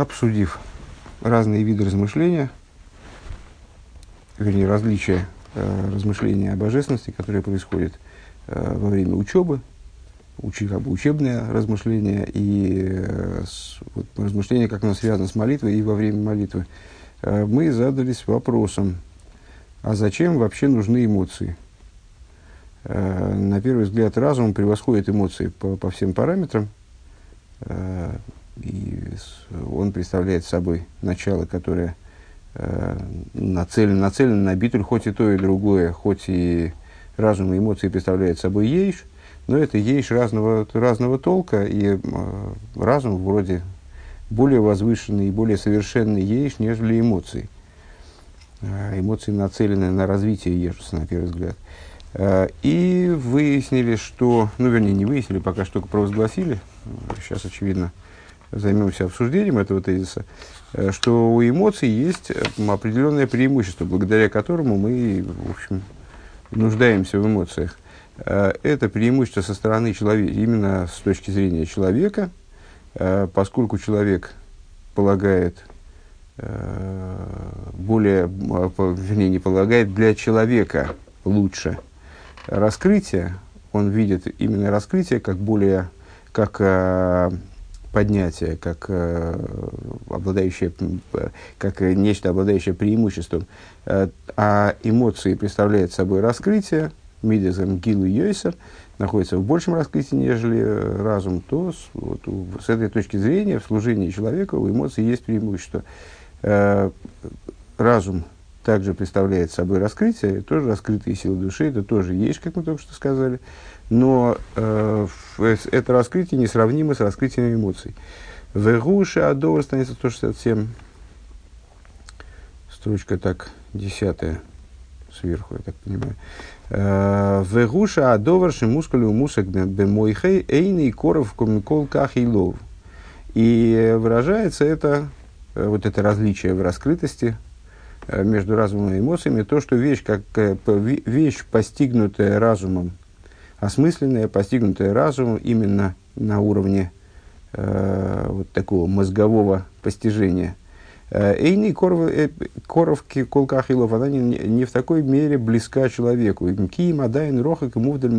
обсудив разные виды размышления, вернее, различия э, размышления о божественности, которые происходят э, во время учебы, учи, как бы учебное размышление и э, вот, размышление, как оно связано с молитвой и во время молитвы, э, мы задались вопросом, а зачем вообще нужны эмоции? Э, на первый взгляд, разум превосходит эмоции по, по всем параметрам, э, и он представляет собой начало, которое э, нацелено, нацелено на битуль, хоть и то, и другое, хоть и разум и эмоции представляют собой ейш, но это ейш разного, разного толка, и э, разум вроде более возвышенный и более совершенный ейш, нежели эмоции. Э, эмоции нацелены на развитие ежуса, на первый взгляд. Э, и выяснили, что, ну, вернее, не выяснили, пока что только провозгласили, сейчас, очевидно, займемся обсуждением этого тезиса, э, что у эмоций есть определенное преимущество, благодаря которому мы, в общем, нуждаемся в эмоциях. Э, это преимущество со стороны человека, именно с точки зрения человека, э, поскольку человек полагает более, вернее, не полагает, для человека лучше раскрытие, он видит именно раскрытие как более, как поднятие, как, э, обладающее, как нечто, обладающее преимуществом, э, а эмоции представляют собой раскрытие, мидезем гилу йойсер, находится в большем раскрытии, нежели э, разум, то с, вот, с этой точки зрения в служении человека у эмоций есть преимущество. Э, разум также представляет собой раскрытие, тоже раскрытые силы души, это тоже есть, как мы только что сказали но э, это раскрытие несравнимо с раскрытием эмоций. Вегуша Адовар страница 167, строчка так, десятая сверху, я так понимаю. Э, Вегуша Адовар шимускалю мусак бемойхей эйный коров комикол кахилов. И выражается это, э, вот это различие в раскрытости э, между разумом и эмоциями, то, что вещь, как, вещь, постигнутая разумом, осмысленное, постигнутое разумом именно на уровне э, вот такого мозгового постижения. Э, Эйни э, коровки колкахилов, она не, не в такой мере близка человеку. Киим адайн рохак и мувдаль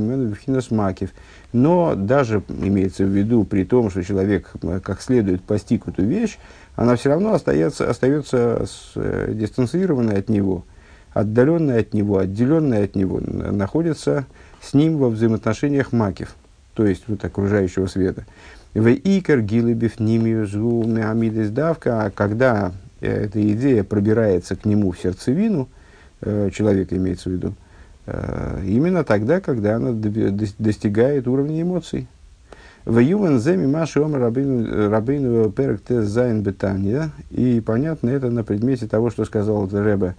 макив. Но даже имеется в виду при том, что человек э, как следует постиг эту вещь, она все равно остается, остается с, э, дистанцированной от него, отдаленная от него, отделенная от него, находится с ним во взаимоотношениях макив, то есть вот окружающего света. В икер гилыбев нимию згу меамидес давка, а когда э, эта идея пробирается к нему в сердцевину, э, человека имеется в виду, э, именно тогда, когда она достигает уровня эмоций. В Ювен Земи Маши Ом Рабейну Перек Зайн Бетания. И понятно это на предмете того, что сказал Ребе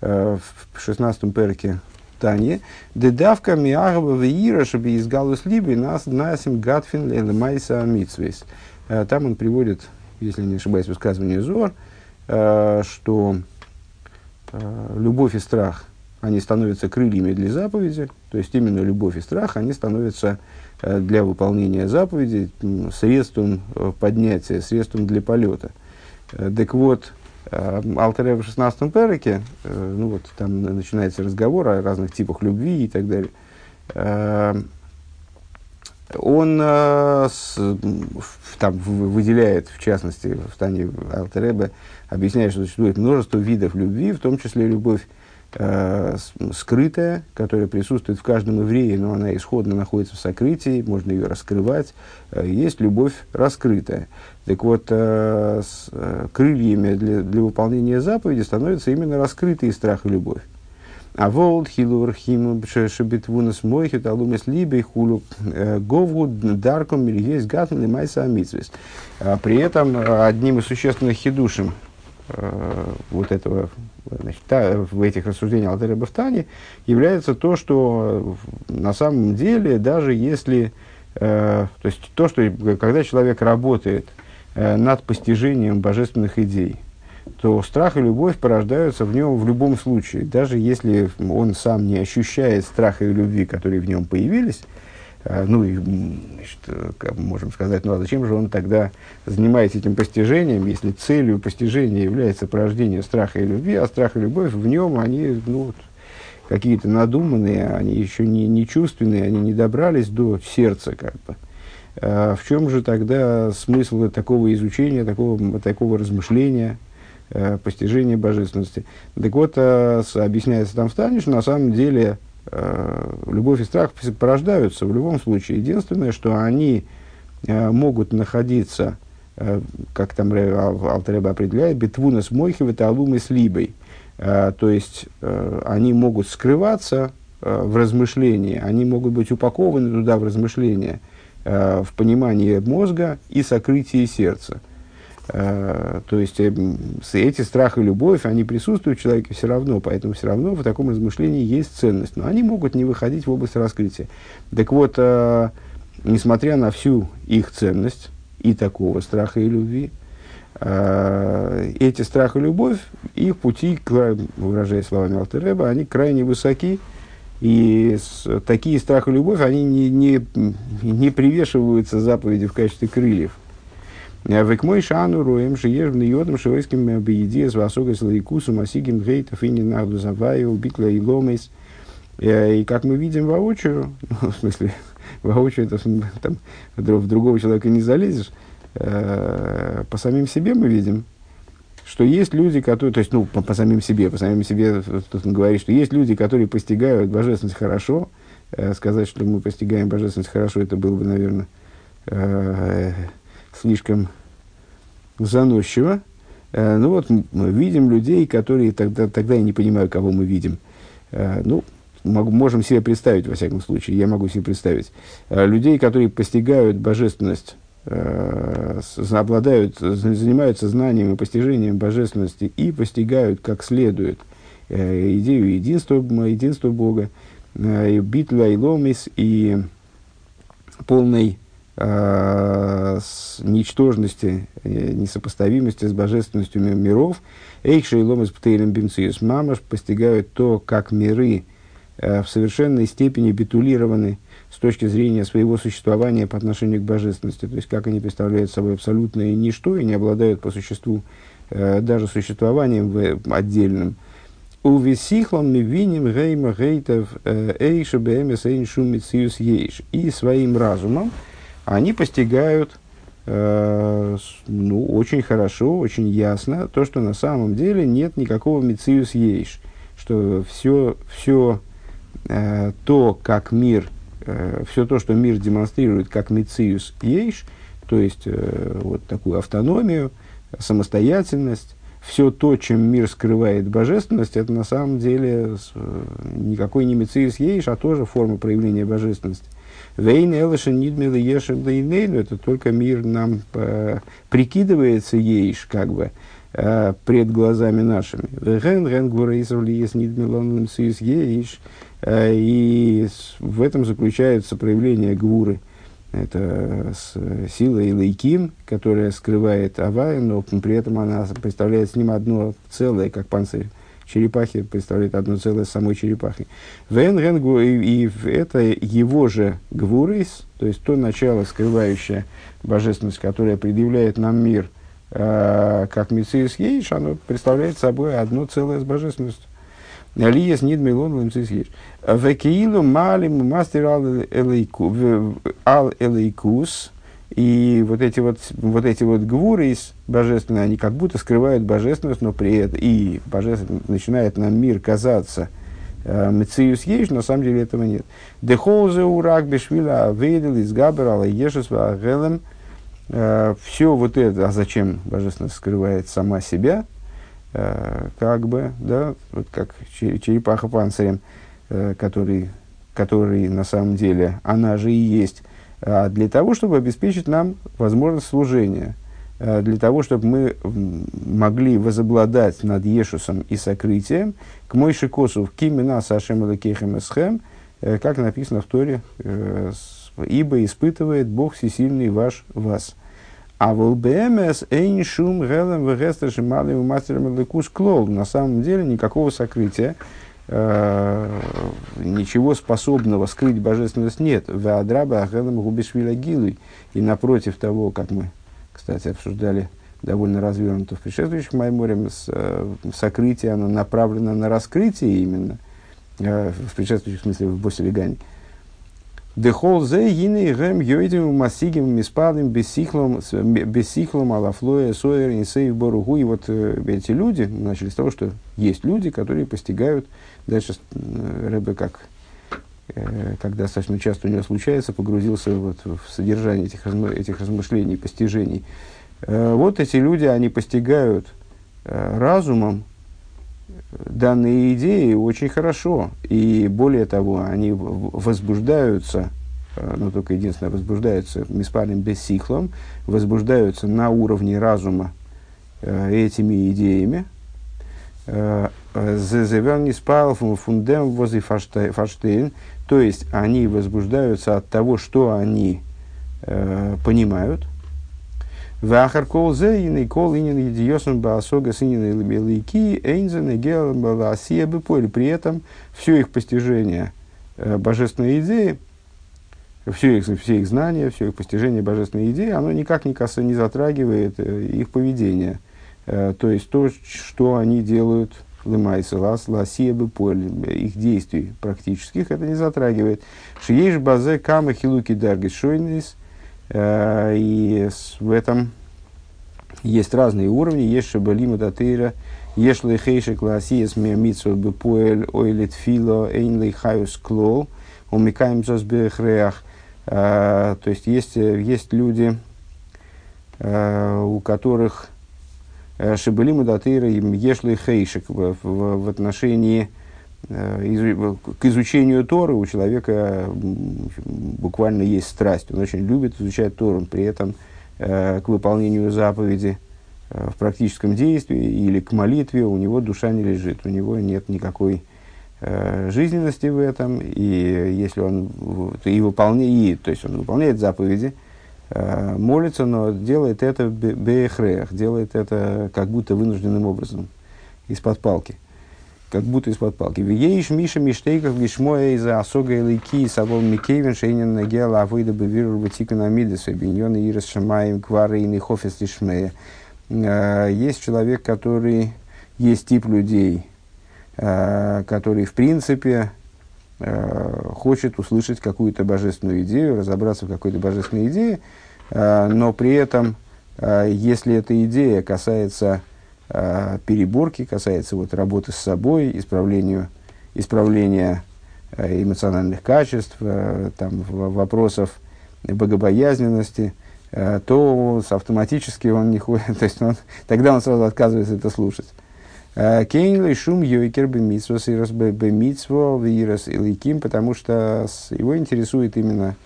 в 16-м перке Тане, дедавка миагава веира, чтобы из галус либо нас насим гатфин лемайса митсвейс. Э, там он приводит, если не ошибаюсь, высказывание Зор, э, что э, любовь и страх, они становятся крыльями для заповеди, то есть именно любовь и страх, они становятся для выполнения заповеди средством поднятия, средством для полета. Так вот, Э, Алтаре в 16 переке, э, ну вот там начинается разговор о разных типах любви и так далее. Э, он там выделяет, в частности, в стане Алтеребе, объясняет, что существует множество видов любви, в том числе любовь э, скрытая, которая присутствует в каждом еврее, но она исходно находится в сокрытии, можно ее раскрывать. Э, есть любовь раскрытая. Так вот, э, с э, крыльями для, для выполнения заповеди становятся именно раскрытые страх и любовь. А волд хилур химу шебитвунас мойхит алумес либей хулу э, гову дарком есть гатн майса амитсвес. А при этом одним из существенных хидушим вот этого значит, та, в этих рассуждениях Алтера Бафтани является то, что на самом деле, даже если, э, то есть то, что когда человек работает э, над постижением божественных идей, то страх и любовь порождаются в нем в любом случае. Даже если он сам не ощущает страха и любви, которые в нем появились, Э, ну и, значит, мы можем сказать, ну а зачем же он тогда занимается этим постижением, если целью постижения является порождение страха и любви, а страх и любовь в нем, они ну, какие-то надуманные, они еще не, не чувственные, они не добрались до сердца как бы. А в чем же тогда смысл такого изучения, такого, такого размышления, э, постижения божественности? Так вот, э, объясняется там в Тане, что на самом деле Э, любовь и страх порождаются в любом случае. Единственное, что они э, могут находиться, э, как там Алтареба определяет, битвуна с мойхи, алумы с либой. То есть они могут скрываться в размышлении, они могут быть упакованы туда в размышления, в понимании мозга и сокрытии сердца. Э, то есть э, эти страх и любовь, они присутствуют в человеке все равно, поэтому все равно в таком размышлении есть ценность. Но они могут не выходить в область раскрытия. Так вот, э, несмотря на всю их ценность и такого страха и любви, эти страх и любовь, их пути, выражая словами Алтереба, они крайне высоки, и такие страх и любовь, они не, не, не привешиваются заповеди в качестве крыльев. Век мой шану роем, что ешь в йодом шивойским бееди с васога с лайкусу масигим гейтов и не нахду заваю, битла и ломейс. И как мы видим воочию, ну, в смысле, воочию, это там, в другого человека не залезешь, э, по самим себе мы видим, что есть люди, которые, то есть, ну, по, по самим себе, по самим себе, тут он говорит, что есть люди, которые постигают божественность хорошо. Э, сказать, что мы постигаем божественность хорошо, это было бы, наверное, э, слишком заносчиво. Э, ну вот мы видим людей, которые тогда, тогда я не понимаю, кого мы видим. Э, ну, могу, можем себе представить, во всяком случае, я могу себе представить. Э, людей, которые постигают божественность, обладают, занимаются знанием и постижением божественности и постигают как следует идею единства, единства Бога, и битва и ломис, и полной с ничтожности, э, несопоставимости с божественностью миров, Эйкша и Ломас Птейлем Бенциус Мамаш постигают то, как миры э, в совершенной степени битулированы с точки зрения своего существования по отношению к божественности, то есть как они представляют собой абсолютное ничто и не обладают по существу э, даже существованием в, отдельным. У висихлом мы виним гейма гейтов э, эйша бэмэс эйн шумициус ейш. И своим разумом, они постигают э, ну, очень хорошо, очень ясно то, что на самом деле нет никакого мициус ейш, что все, все э, то, как мир, э, все то, что мир демонстрирует как мициус ейш, то есть э, вот такую автономию, самостоятельность, все то, чем мир скрывает божественность, это на самом деле э, никакой не мициус ейш, а тоже форма проявления божественности. Вейн Элыша Нидмила Ешем это только мир нам э, прикидывается ейш, как бы, э, пред глазами нашими. Веген Рен Гвурейсов Лиес Нидмилон ейш. Э, и в этом заключается проявление гвуры. Это сила Илайким, которая скрывает Авай, но при этом она представляет с ним одно целое, как панцирь черепахи представляет одно целое с самой черепахой. И, это его же гвурис, то есть то начало, скрывающее божественность, которое предъявляет нам мир э, как Мициис Ейш, оно представляет собой одно целое с божественностью. Алиес нид милон лимцис еш. Векиилу малим мастер ал элейкус, и вот эти вот, вот эти вот гвуры божественные, они как будто скрывают божественность, но при этом и божественность начинает нам мир казаться э, Мециус есть, на самом деле этого нет. Дехоузе урак бешвила ведел из габерала ешесва агелем. Э, Все вот это, а зачем божественность скрывает сама себя, э, как бы, да, вот как черепаха панцирем, который, который на самом деле, она же и есть для того, чтобы обеспечить нам возможность служения, а, для того, чтобы мы могли возобладать над Ешусом и сокрытием, к Мойши Косу в Кимина Сашем Эсхем, э, как написано в Торе, э, ибо испытывает Бог всесильный ваш вас. А в ЛБМС эйн шум гелем вегестер шималим мастером клол. На самом деле никакого сокрытия ничего способного скрыть божественность нет. Веадраба ахедам губишвиля гилуй. И напротив того, как мы, кстати, обсуждали довольно развернуто в предшествующих Майморем, сокрытие, оно направлено на раскрытие именно, в предшествующем смысле в Босилигане. Дехол зе гины гэм йойдем масигим миспадым бессихлом бессихлом алафлоя соер инсейв боругу. И вот э, эти люди, начали с того, что есть люди, которые постигают, дальше э, Рэбе как э, как достаточно часто у него случается, погрузился вот в содержание этих, этих размышлений, постижений. Вот эти люди, они постигают разумом данные идеи очень хорошо. И более того, они возбуждаются, э, ну только единственное, возбуждаются миспалем бессихлом, возбуждаются на уровне разума э, этими идеями. Э, Зезевен не спал фундем то есть они возбуждаются от того, что они понимают, Вахар кол зе и кол инин едиосом баасога синин лики эйнзен и гел баласия бепоэль. При этом все их постижение э, божественной идеи, все их, все их знания, все их постижение божественной идеи, оно никак не, касается, не затрагивает э, их поведение. Э, то есть то, что они делают лымайса лас ласия бепоэль, их действий практических, это не затрагивает. Шиеш базе камы хилуки даргис шойнис – Э, и в этом есть разные уровни. Есть шабалима датыра, есть лейхейши классиес миамитсу бепуэль ойлит фило эйн лейхаюс клол, умикаем зос бехреах. Э, то есть есть, есть люди, э, у которых шабалима датыра ешь лейхейшик в, в, в отношении Э, к изучению Торы у человека буквально есть страсть. Он очень любит изучать Тору, при этом э, к выполнению заповеди э, в практическом действии или к молитве у него душа не лежит, у него нет никакой жизненности в этом, и если он и выполняет, то есть он выполняет заповеди, молится, но делает это беехрех, делает это как будто вынужденным образом, из-под палки – как будто из-под палки. Вееш Миша Миштейков Гишмоя из Асога Элейки Савол Микейвен Шейнин Нагела Авойда Бевиру Батикана Мидеса Биньон Ирис Шамаем Квары и Хофис Лишмея. Э, есть человек, который, есть тип людей, э, который в принципе э, хочет услышать какую-то божественную идею, разобраться в какой-то божественной идее, но при этом, если эта идея касается э, переборки, касается вот, работы с собой, исправлению, исправления э, эмоциональных качеств, э, там, вопросов богобоязненности, э, то автоматически он не ходит, то есть он, тогда он сразу отказывается это слушать. Э, Кейнли шум йойкер бемитсвос и бемитсво вирус иликим, потому что его интересует именно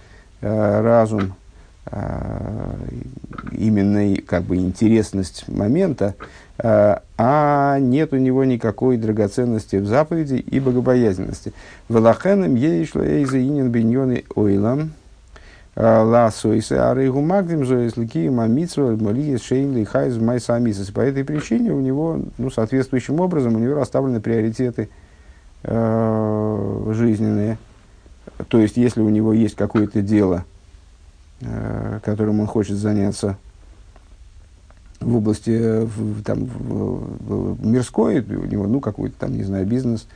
э, разум, именно как бы интересность момента, Э, а нет у него никакой драгоценности в заповеди и богобоязненности. Велахеном ейшло эйза инин биньоны ойлам, э, ла сойсе арейгу магдим зоис лики мамитсва молиес шейн лихайз май самисис. По этой причине у него, ну, соответствующим образом, у него расставлены приоритеты э, жизненные. То есть, если у него есть какое-то дело, э, которым он хочет заняться в области э, в, там, в, в мирской, у него, ну, какой-то там, не знаю, бизнес,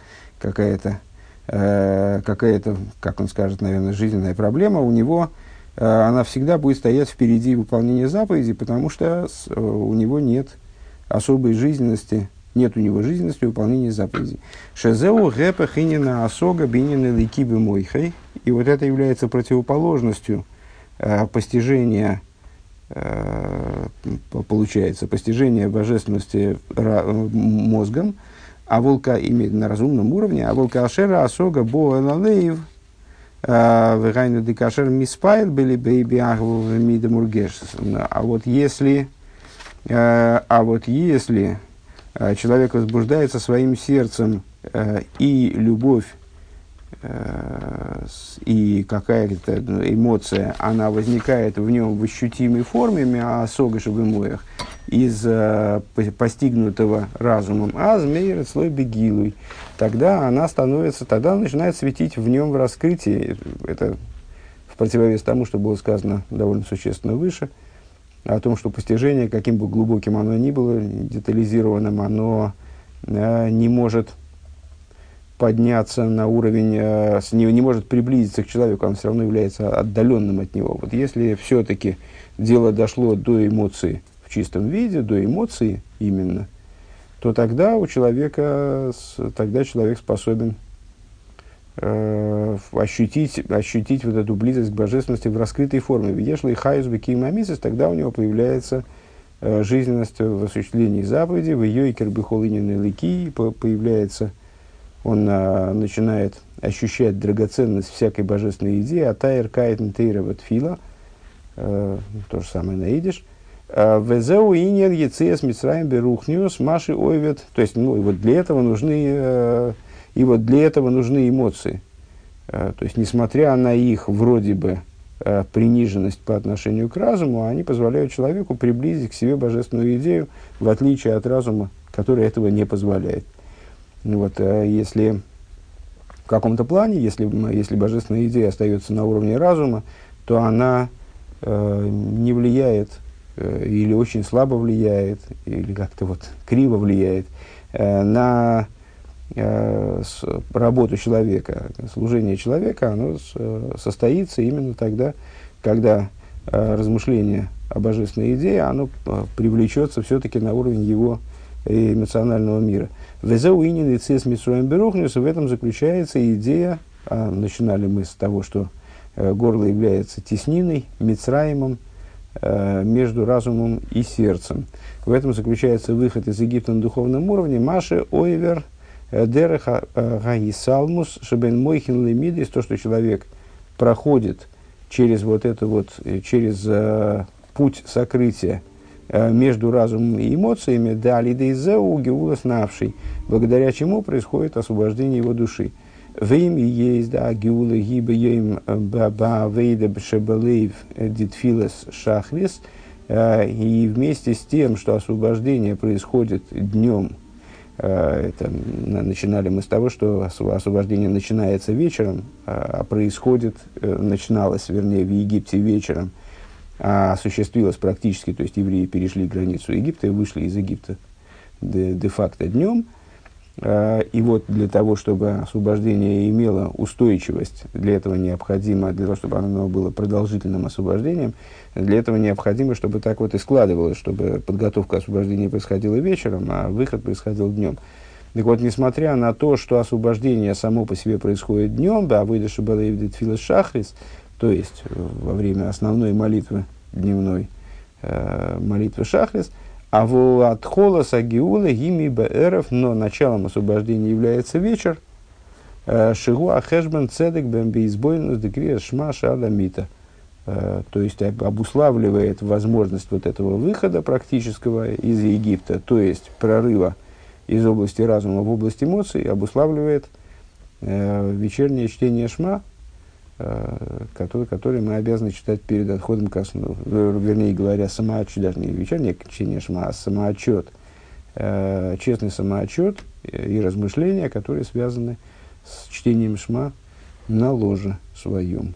какая-то, э, какая-то, как он скажет, наверное, жизненная проблема, у него э, она всегда будет стоять впереди выполнения заповедей, потому что с, э, у него нет особой жизненности, нет у него жизненности выполнения заповедей. Шезеу гэпа хинина асога бинина ликибы мойхай. И вот это является противоположностью э, постижения Э, получается, постижение божественности мозгом, а волка имеет на разумном уровне, а волка ашера асога бо элалеев, э, вегайну декашер миспайт были бейби агву мидамургеш. А вот если, а вот если человек возбуждается своим сердцем и любовь и какая-то эмоция, она возникает в нем в ощутимой форме, миасога шабымоях, из э, постигнутого разумом, а змейр слой бегилуй, тогда она становится, тогда начинает светить в нем в раскрытии. Это в противовес тому, что было сказано довольно существенно выше, о том, что постижение, каким бы глубоким оно ни было, детализированным, оно э, не может подняться на уровень, э, не, не может приблизиться к человеку, он все равно является отдаленным от него. Вот если все-таки дело дошло до эмоций в чистом виде, до эмоций именно, то тогда у человека, тогда человек способен э, ощутить, ощутить вот эту близость к божественности в раскрытой форме. Если хайус бекимамисис, тогда у него появляется э, жизненность в осуществлении заповеди, в ее и кербихолинины лики появляется он а, начинает ощущать драгоценность всякой божественной идеи, а тайр кайтен тейра фила, э, то же самое на идиш. А, Везеу инер ецес мицраем берухниус маши ойвет. То есть, ну, и вот для этого нужны, э, и вот для этого нужны эмоции. Э, то есть, несмотря на их вроде бы э, приниженность по отношению к разуму, они позволяют человеку приблизить к себе божественную идею, в отличие от разума, который этого не позволяет. Вот, э, если в каком-то плане, если, если божественная идея остается на уровне разума, то она э, не влияет э, или очень слабо влияет, или как-то вот криво влияет э, на э, с, работу человека, служение человека, оно с, состоится именно тогда, когда э, размышление о божественной идее, оно э, привлечется все-таки на уровень его эмоционального мира. Везеуинин и цис Берухнюс, в этом заключается идея, а начинали мы с того, что э, горло является тесниной, Мицраимом, э, между разумом и сердцем. В этом заключается выход из Египта на духовном уровне. Маши Ойвер э, Дереха Гаисалмус Шебен Мойхин Лемидис, то, что человек проходит через вот это вот, через э, путь сокрытия, между разумом и эмоциями, дали дейзеу геулас навший, благодаря чему происходит освобождение его души. Вейм есть, да, геула гиба ейм э, баба вейда бшебалейв э, дитфилес шахрис, и вместе с тем, что освобождение происходит днем, это начинали мы с того, что освобождение начинается вечером, а происходит, начиналось, вернее, в Египте вечером – а осуществилось практически, то есть евреи перешли границу Египта и вышли из Египта де-факто де днем. А, и вот для того, чтобы освобождение имело устойчивость, для этого необходимо, для того, чтобы оно было продолжительным освобождением, для этого необходимо, чтобы так вот и складывалось, чтобы подготовка освобождения происходила вечером, а выход происходил днем. Так вот, несмотря на то, что освобождение само по себе происходит днем, да, выдаши балаевдит филос шахрис, то есть э, во время основной молитвы дневной, э, молитвы Шахрис, а в отхола сагиула гими бэров, но началом освобождения является вечер, э, шигу ахешбен цедек бэм бейсбойнус декрия шма шаламита. Э, то есть обуславливает возможность вот этого выхода практического из Египта, то есть прорыва из области разума в область эмоций, обуславливает вечернее чтение шма, который, который мы обязаны читать перед отходом ко сну. Вернее говоря, самоотчет, даже не вечернее чтение шма, а самоотчет, э, честный самоотчет и размышления, которые связаны с чтением шма на ложе своем.